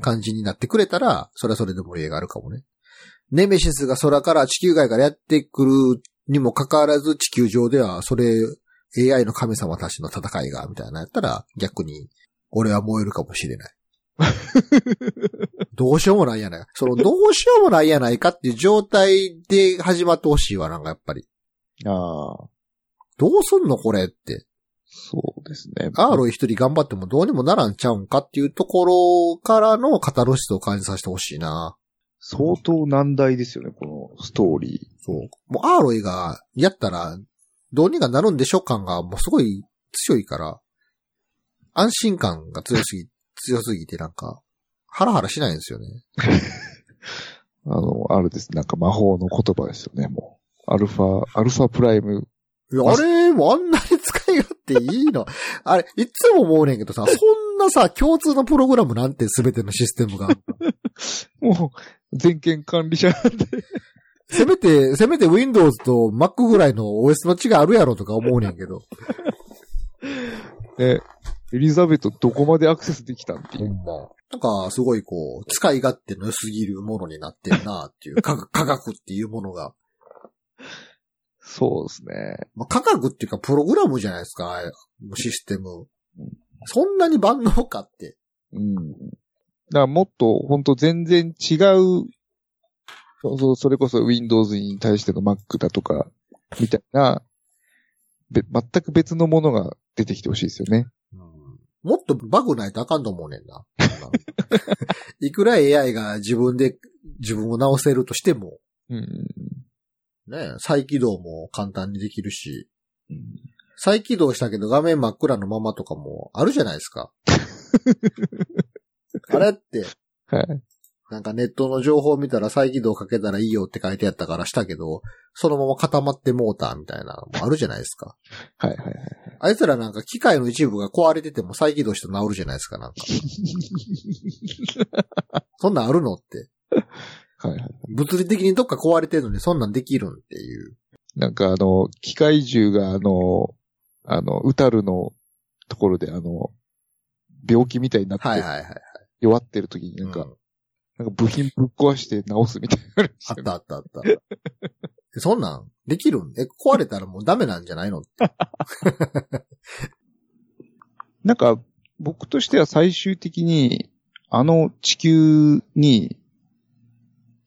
感じになってくれたら、それはそれで盛り上がるかもね。ネメシスが空から地球外からやってくるにもかかわらず地球上ではそれ AI の神様たちの戦いが、みたいなやったら逆に俺は燃えるかもしれない。どうしようもないやない。そのどうしようもないやないかっていう状態で始まってほしいわ、なんかやっぱり。ああ。どうすんのこれって。そうですね。アーロイ一人頑張ってもどうにもならんちゃうんかっていうところからのカタロシスを感じさせてほしいな。相当難題ですよね、このストーリそう。もうアーロイがやったらどうにかなるんでしょ感がもうすごい強いから、安心感が強すぎ、強すぎてなんか、ハラハラしないんですよね。ー。あの、あれです。なんか魔法の言葉ですよね、もう。アルファ、アルファプライム。いやあれ、もうあんなに使い勝手いいの。あれ、いつも思うねんけどさ、そんなさ、共通のプログラムなんて全てのシステムが。もう、全権管理者なんで。せめて、せめて Windows と Mac ぐらいの OS の違いあるやろとか思うねんけど。ね、エリザベトどこまでアクセスできたんっていう？ほんま。なんか、すごいこう、使い勝手の良すぎるものになってるなっていう、科学科学っていうものが。そうですね。まあ、科学っていうか、プログラムじゃないですか、システムうん。そんなに万能かって。うん。だからもっと、本当全然違う、そうそう、それこそ Windows に対しての Mac だとか、みたいな、べ全く別のものが出てきてほしいですよね。もっとバグないとあかんと思うねんな。いくら AI が自分で自分を直せるとしても、うん。ね、再起動も簡単にできるし、うん再起動したけど画面真っ暗のままとかもあるじゃないですか。あれって、はい。なんかネットの情報を見たら再起動かけたらいいよって書いてあったからしたけど、そのまま固まってモーターみたいなのもあるじゃないですか。はいはいはい。あいつらなんか機械の一部が壊れてても再起動して治るじゃないですか、なんか。そんなんあるのって。はいはい。物理的にどっか壊れてるのにそんなんできるんっていう。なんかあの、機械銃があの、あの、ウタルのところであの、病気みたいになってはいはいはい。弱ってる時になんか、うんなんか部品ぶっ壊して直すみたいなのあったあったあった。えそんなん？できるん？え、壊れたらもうダメなんじゃないの？って。なんか、僕としては最終的に、あの地球に、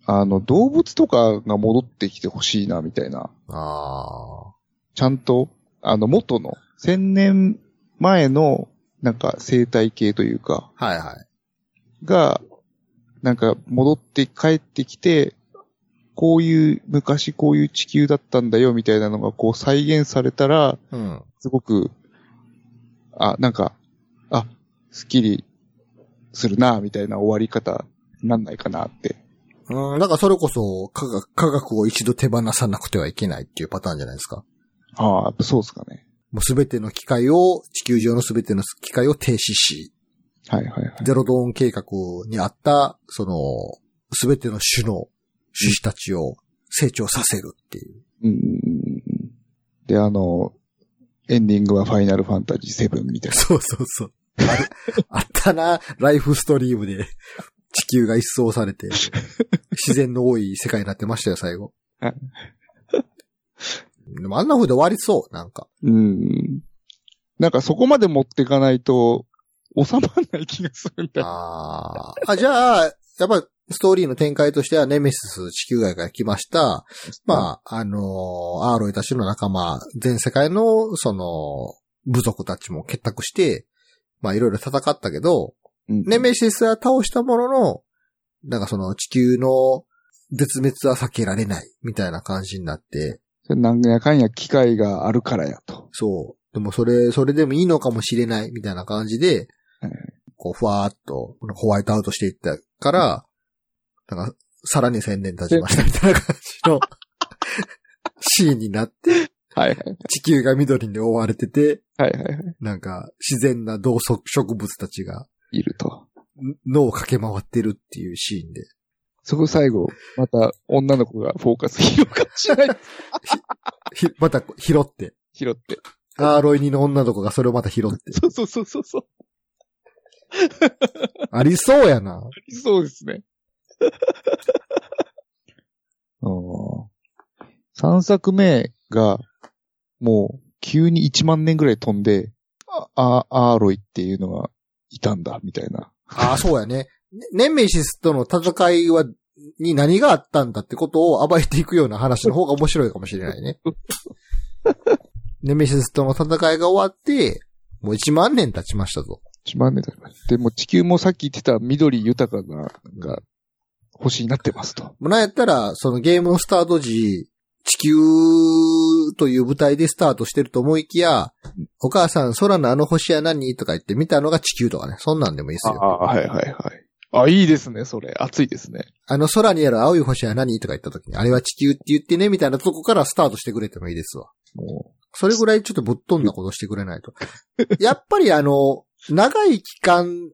あの、動物とかが戻ってきてほしいな、みたいな。あちゃんと、あの、元の、千年前の、なんか生態系というか、あ。はいはい。が、なんか戻って帰ってきて、こういう、昔こういう地球だったんだよ、みたいなのがこう再現されたら、うん。すごく、あ、なんか、あ、スッキリするな、みたいな終わり方なんないかなって。うん、だからそれこそ科学、科学を一度手放さなくてはいけないっていうパターンじゃないですか。ああ、そうですかね。もうすべての機械を、地球上のすべての機械を停止し、はいはいはい。ゼロドーン計画にあった、その、すべての種の種子たちを成長させるっていう。うん。で、あの、エンディングはファイナルファンタジー7みたいな。そうそうそう。あったな、ライフストリームで地球が一掃されて、自然の多い世界になってましたよ、最後はい。でもあんな風で終わりそう、なんか。うん。なんかそこまで持っていかないと、収まんない気がするんだ。あーあ。じゃあ、やっぱストーリーの展開としてはネメシス地球外から来ました。まあ、あのーアーロイたちの仲間、全世界の、その、部族たちも結託して、まあいろいろ戦ったけど、うん、ネメシスは倒したものの、なんかその地球の絶滅は避けられないみたいな感じになって、それなんやかんや機会があるからやと。そう。でもそれ、それでもいいのかもしれないみたいな感じではい、こう、ふわーっとホワイトアウトしていったから、なんか、さらに千年経ちましたみたいな感じの シーンになって、はいはい。地球が緑に覆われてて、はいはいはい。なんか、自然な動植植物たちがいると。脳を駆け回ってるっていうシーンで。そこ最後、また女の子がフォーカス広がしない。ひ、また拾って。拾って。アーロイニの女の子がそれをまた拾って。そうそうそうそうそう。ありそうやな。そうですね。うん3作目が、もう、急に1万年ぐらい飛んで、あ、あアーロイっていうのがいたんだ、みたいな。ああ、そうやね。ねネメシスとの戦いは、に何があったんだってことを暴いていくような話の方が面白いかもしれないね。ネメシスとの戦いが終わって、もう1万年経ちましたと。1万年経ちました。でも地球もさっき言ってた緑豊かな、が、星になってますと。なんやったら、そのゲームのスタート時、地球という舞台でスタートしてると思いきや、お母さん空のあの星は何とか言って見たのが地球とかね。そんなんでもいいですあよ。あ、はいはいはい。あ、いいですね、それ。熱いですね。あの空にある青い星は何とか言った時に、あれは地球って言ってね、みたいなとこからスタートしてくれてもいいですわ。もそれぐらいちょっとぶっ飛んだことしてくれないと。やっぱりあの、長い期間、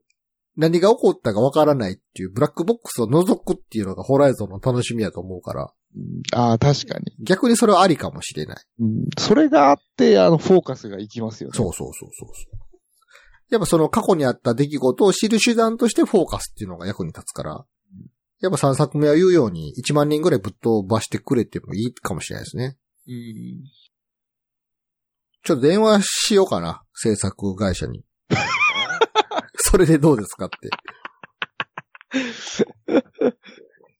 何が起こったかわからないっていうブラックボックスを覗くっていうのがホライゾンの楽しみやと思うから、う、ああ、確かに。逆にそれはありかもしれない。うん、それがあって、あの、フォーカスがいきますよね。そうそうそうそうそう。やっぱその過去にあった出来事を知る手段としてフォーカスっていうのが役に立つから、やっぱ3作目は言うように1万人ぐらいぶっ飛ばしてくれてもいいかもしれないですね。うん。ちょっと電話しようかな、制作会社に。それでどうですかって。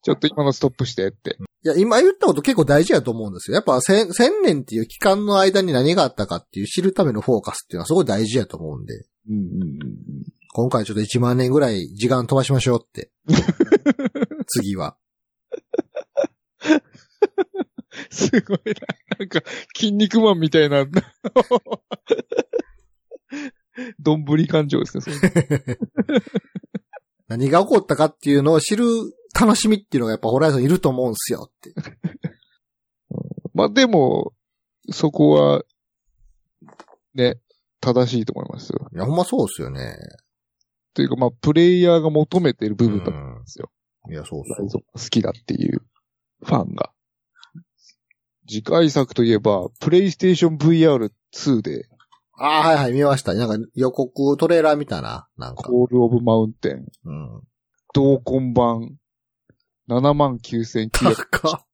ちょっと今のストップしてって。いや、今言ったこと結構大事やと思うんですよ。やっぱ千千年っていう期間の間に何があったかっていう知るためのフォーカスっていうのはすごい大事やと思うんで、うんうんうん今回ちょっと1万年ぐらい時間飛ばしましょうって。次は。すごいな。なんか、筋肉マンみたいな。どんぶり感情ですね、それ。何が起こったかっていうのを知る楽しみっていうのがやっぱホライゾンいると思うんですよって。まあでも、そこは、ね、正しいと思いますよ。いや、ほんまそうですよね。というか、まあ、プレイヤーが求めてる部分だと思うんですよ。いや、そうラそう好きだっていうファンが。次回作といえば、プレイステーション VR2 で、ああ、はいはい、見ました。なんか予告トレーラー見たな。なんか。コールオブマウンテン、うん。同梱版、79,900高っ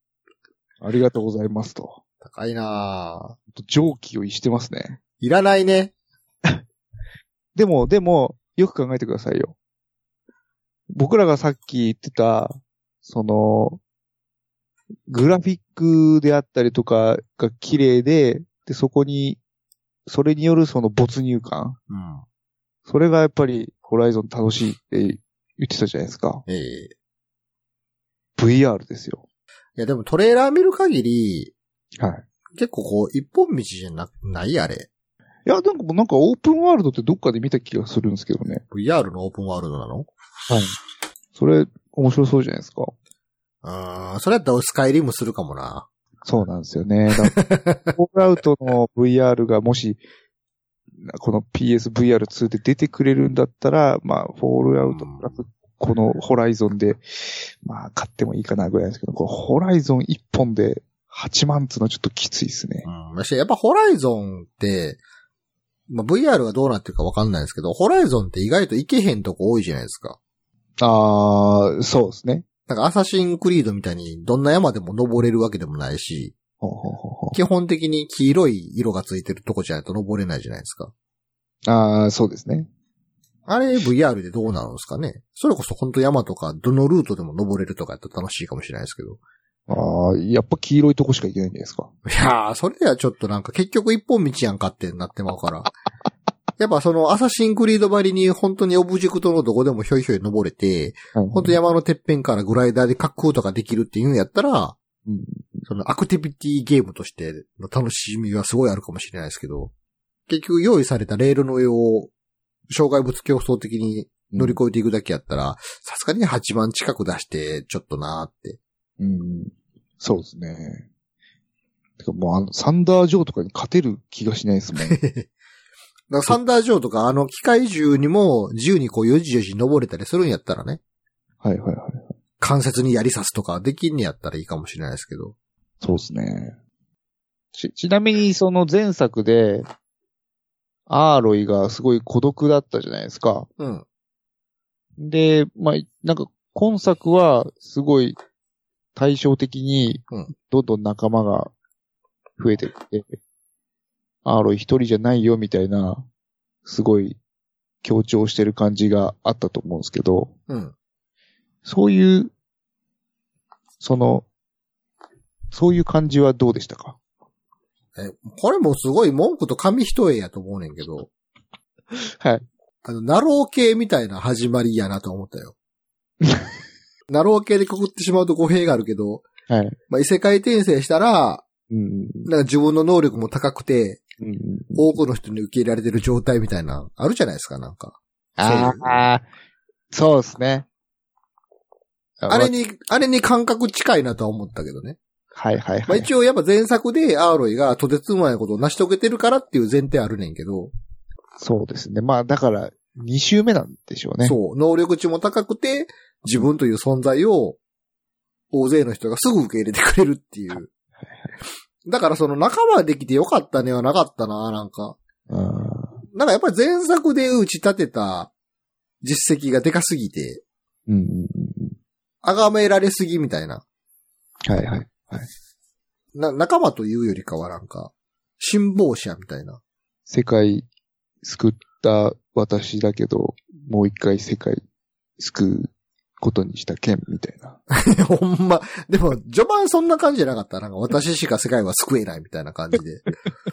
ありがとうございますと。高いなぁ蒸気を逸してますね。いらないね。でも、でも、よく考えてくださいよ。僕らがさっき言ってた、その、グラフィックであったりとかが綺麗で、で、そこに、それによるその没入感。うん。それがやっぱり、ホライゾン楽しいって言ってたじゃないですか。ええ VR ですよ。いや、でもトレーラー見る限り、はい。結構こう、一本道じゃな、ないあれ。いや、なんかもうなんかオープンワールドってどっかで見た気がするんですけどね。VR のオープンワールドなの？はい。それ、面白そうじゃないですか。あーそれやったらスカイリムするかもな。そうなんですよね。フォールアウトの VR がもし、この PSVR2 で出てくれるんだったら、まあ、フォールアウトプラス、このホライゾンで、まあ、買ってもいいかなぐらいですけど、こうホライゾン1本で8万つのはちょっときついですね。うん。やっぱホライゾンって、まあ、VR がどうなってるかわかんないですけど、ホライゾンって意外といけへんとこ多いじゃないですか。ああ、そうですね。なんかアサシンクリードみたいにどんな山でも登れるわけでもないし、ほうほうほうほ基本的に黄色い色がついてるとこじゃないと登れないじゃないですか。うああ、そうですね。あれ VR でどうなるんですかねそれこそ本当山とかどのルートでも登れるとかやったら楽しいかもしれないですけど。ああ、やっぱ黄色いとこしか行けないんじゃないですか。いやー、それではちょっとなんか結局一本道やんかってなってまうから。やっぱそのアサシンクリードばりに本当にオブジェクトのどこでもひょいひょい登れて、はい本当山のてっぺんからグライダーで滑空とかできるっていうんやったら、うんそのアクティビティゲームとしての楽しみはすごいあるかもしれないですけど、結局用意されたレールの上を障害物競争的に乗り越えていくだけやったら、さすがに8万近く出してちょっとなーって。うん。そうですね。てかもうあの、サンダージョーとかに勝てる気がしないですもん。だからサンダージョーとかあの機械銃にも自由にこうよじよじ登れたりするんやったらね、はいはいはい。関節に槍刺すとかできんねやったらいいかもしれないですけど。そうですね。ち、ちなみにその前作で、アーロイがすごい孤独だったじゃないですか。うん。で、まあ、なんか今作はすごい対照的にうん、どんどん仲間が増えてって、アーロイ一人じゃないよみたいな、すごい強調してる感じがあったと思うんですけど、うん。そういう、その、そういう感じはどうでしたか？え、これもすごい文句と紙一重やと思うねんけど、はい。あの、ナロー系みたいな始まりやなと思ったよ。ナロー系でくくってしまうと語弊があるけど、はい。まあ、異世界転生したら、うん。なんか自分の能力も高くて、うん。多くの人に受け入れられてる状態みたいな、あるじゃないですか、なんか。ああ、そうですね。あれに、あれに感覚近いなとは思ったけどね。はいはいまあはい。一応やっぱ前作でアーロイがとてつもないことを成し遂げてるからっていう前提あるねんけど、そうですね。まあだから、2周目なんでしょうね。そう、能力値も高くて、自分という存在を大勢の人がすぐ受け入れてくれるっていう。だからその仲間できてよかったねはなかったな、なんか。うん。なんかやっぱり前作で打ち立てた実績がでかすぎて、うんうんうん。崇められすぎみたいな。はいはい。な、仲間というよりかはなんか、辛抱者みたいな。世界救った私だけど、もう一回世界救うことにした剣みたいな。ほんま。でも、序盤そんな感じじゃなかった。なんか、私しか世界は救えないみたいな感じで。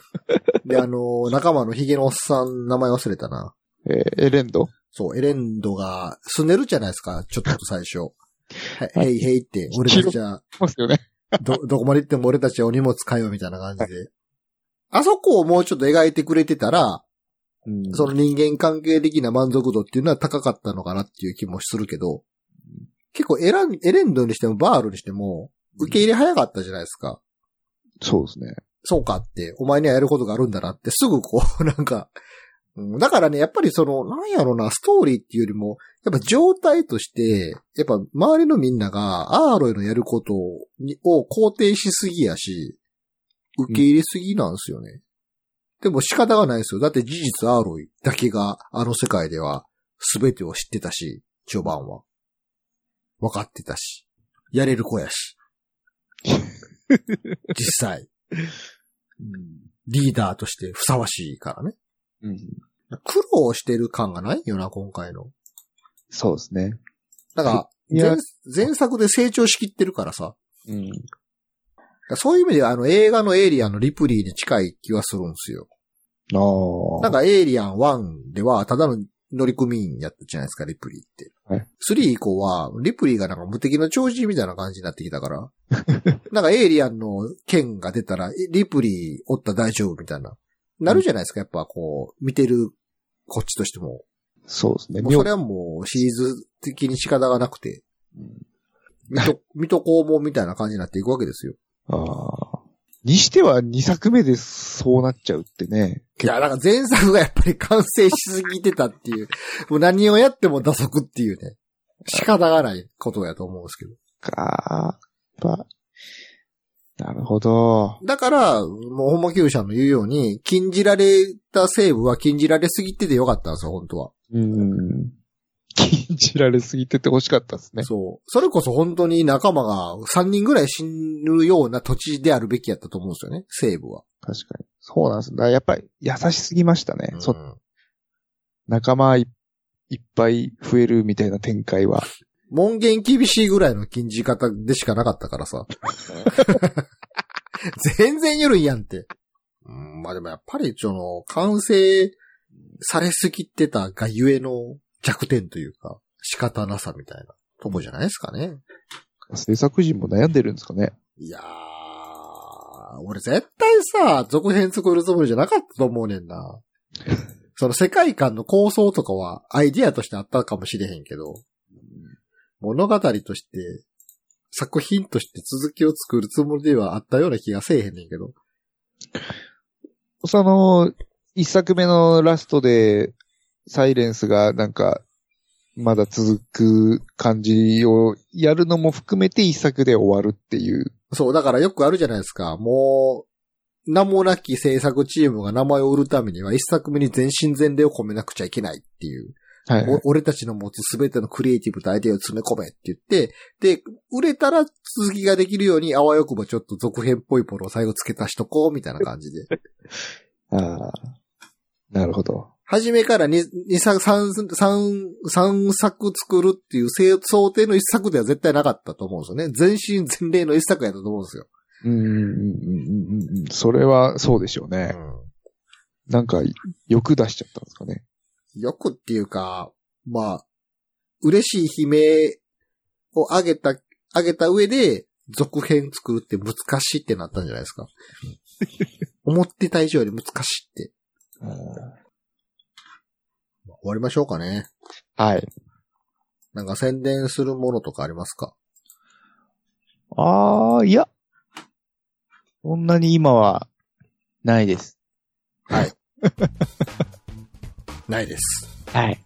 で、あのー仲間のヒゲのおっさん、名前忘れたな。えーエレンド？そう、エレンドが、すねるじゃないですか、ちょっと最初。はい、へいへいって、俺たちは。ど、どこまで行っても俺たちはお荷物買うよみたいな感じで。あそこをもうちょっと描いてくれてたら、うんその人間関係的な満足度っていうのは高かったのかなっていう気もするけど、結構エラン、エレンドにしてもバールにしても、受け入れ早かったじゃないですか。そうですね。そうかって、お前にはやることがあるんだなって、すぐこう、なんか、うんだからね、やっぱりその、なんやろな、ストーリーっていうよりも、やっぱ状態として、やっぱ周りのみんなが、アーロイのやることを肯定しすぎやし、受け入れすぎなんですよね。でも仕方がないですよ。だって事実アーロイだけがあの世界では全てを知ってたし、序盤は。分かってたし。やれる子やし。実際。リーダーとしてふさわしいからね。うん。苦労してる感がないよな、今回の。そうですね。だから、前作で成長しきってるからさ。うん。そういう意味では、あの、映画のエイリアンのリプリーに近い気はするんですよ。ああ。なんか、エイリアン1では、ただの乗組員やったじゃないですか、リプリーって。はい3以降は、リプリーがなんか無敵の超人みたいな感じになってきたから。なんか、エイリアンの剣が出たら、えリプリーおったら大丈夫みたいな。なるじゃないですか、やっぱこう、見てるこっちとしても。そうですね。もうそれはもうシリーズ的に仕方がなくて、水戸黄門みたいな感じになっていくわけですよ。ああ。にしては2作目でそうなっちゃうってね。いや、なんか前作がやっぱり完成しすぎてたっていう、もう何をやっても打足っていうね、仕方がないことやと思うんですけど。かーやっぱなるほど。だから、もうホモキューシャンの言うように、禁じられたセーブは禁じられすぎててよかったんですよ、本当は。うん。禁じられすぎてて欲しかったですね。そう。それこそ本当に仲間が3人ぐらい死ぬような土地であるべきやったと思うんですよね、セーブは。確かに。そうなんです。だからやっぱり優しすぎましたね。そうん仲間いいっぱい増えるみたいな展開は。門限厳しいぐらいの禁じ方でしかなかったからさ。全然緩いやんって。うん、まあでもやっぱり、その、完成されすぎてたがゆえの弱点というか、仕方なさみたいなとこじゃないですかね。制作陣も悩んでるんですかね。いやー、俺絶対さ、続編作るつもりじゃなかったと思うねんな。その世界観の構想とかはアイディアとしてあったかもしれへんけど、物語として、作品として続きを作るつもりではあったような気がせえへんねんけど。その、一作目のラストで、サイレンスがなんか、まだ続く感じをやるのも含めて一作で終わるっていう。そう、だからよくあるじゃないですか。もう、名もなき制作チームが名前を売るためには一作目に全身全霊を込めなくちゃいけないっていう。はい、お俺たちの持つすべてのクリエイティブとアイデアを詰め込めって言って、で、売れたら続きができるように、あわよくばちょっと続編っぽいポロを最後付け足しとこう、みたいな感じで。ああ。なるほど。初めから2、2作、3、三三作作るっていう想想定の1作では絶対なかったと思うんですよね。全身全霊の1作やったと思うんですよ。うんうんうんうんうん。それはそうでしょうね。なんか、欲出しちゃったんですかね。よくっていうか、まあ、嬉しい悲鳴を上げた、上げた上で、続編作るって難しいってなったんじゃないですか。思ってた以上より難しいって。終わりましょうかね。はい。なんか宣伝するものとかありますか？あー、いや。そんなに今は、ないです。はい。ないです。はい。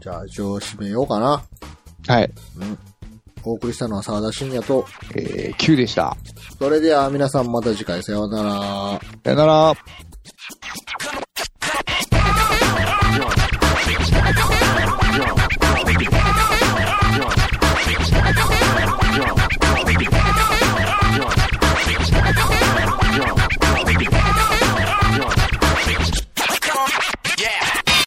じゃあ、一応締めようかな。はい。うん。お送りしたのは沢田信也と、えー、9でした。それでは皆さんまた次回さようなら。さよなら。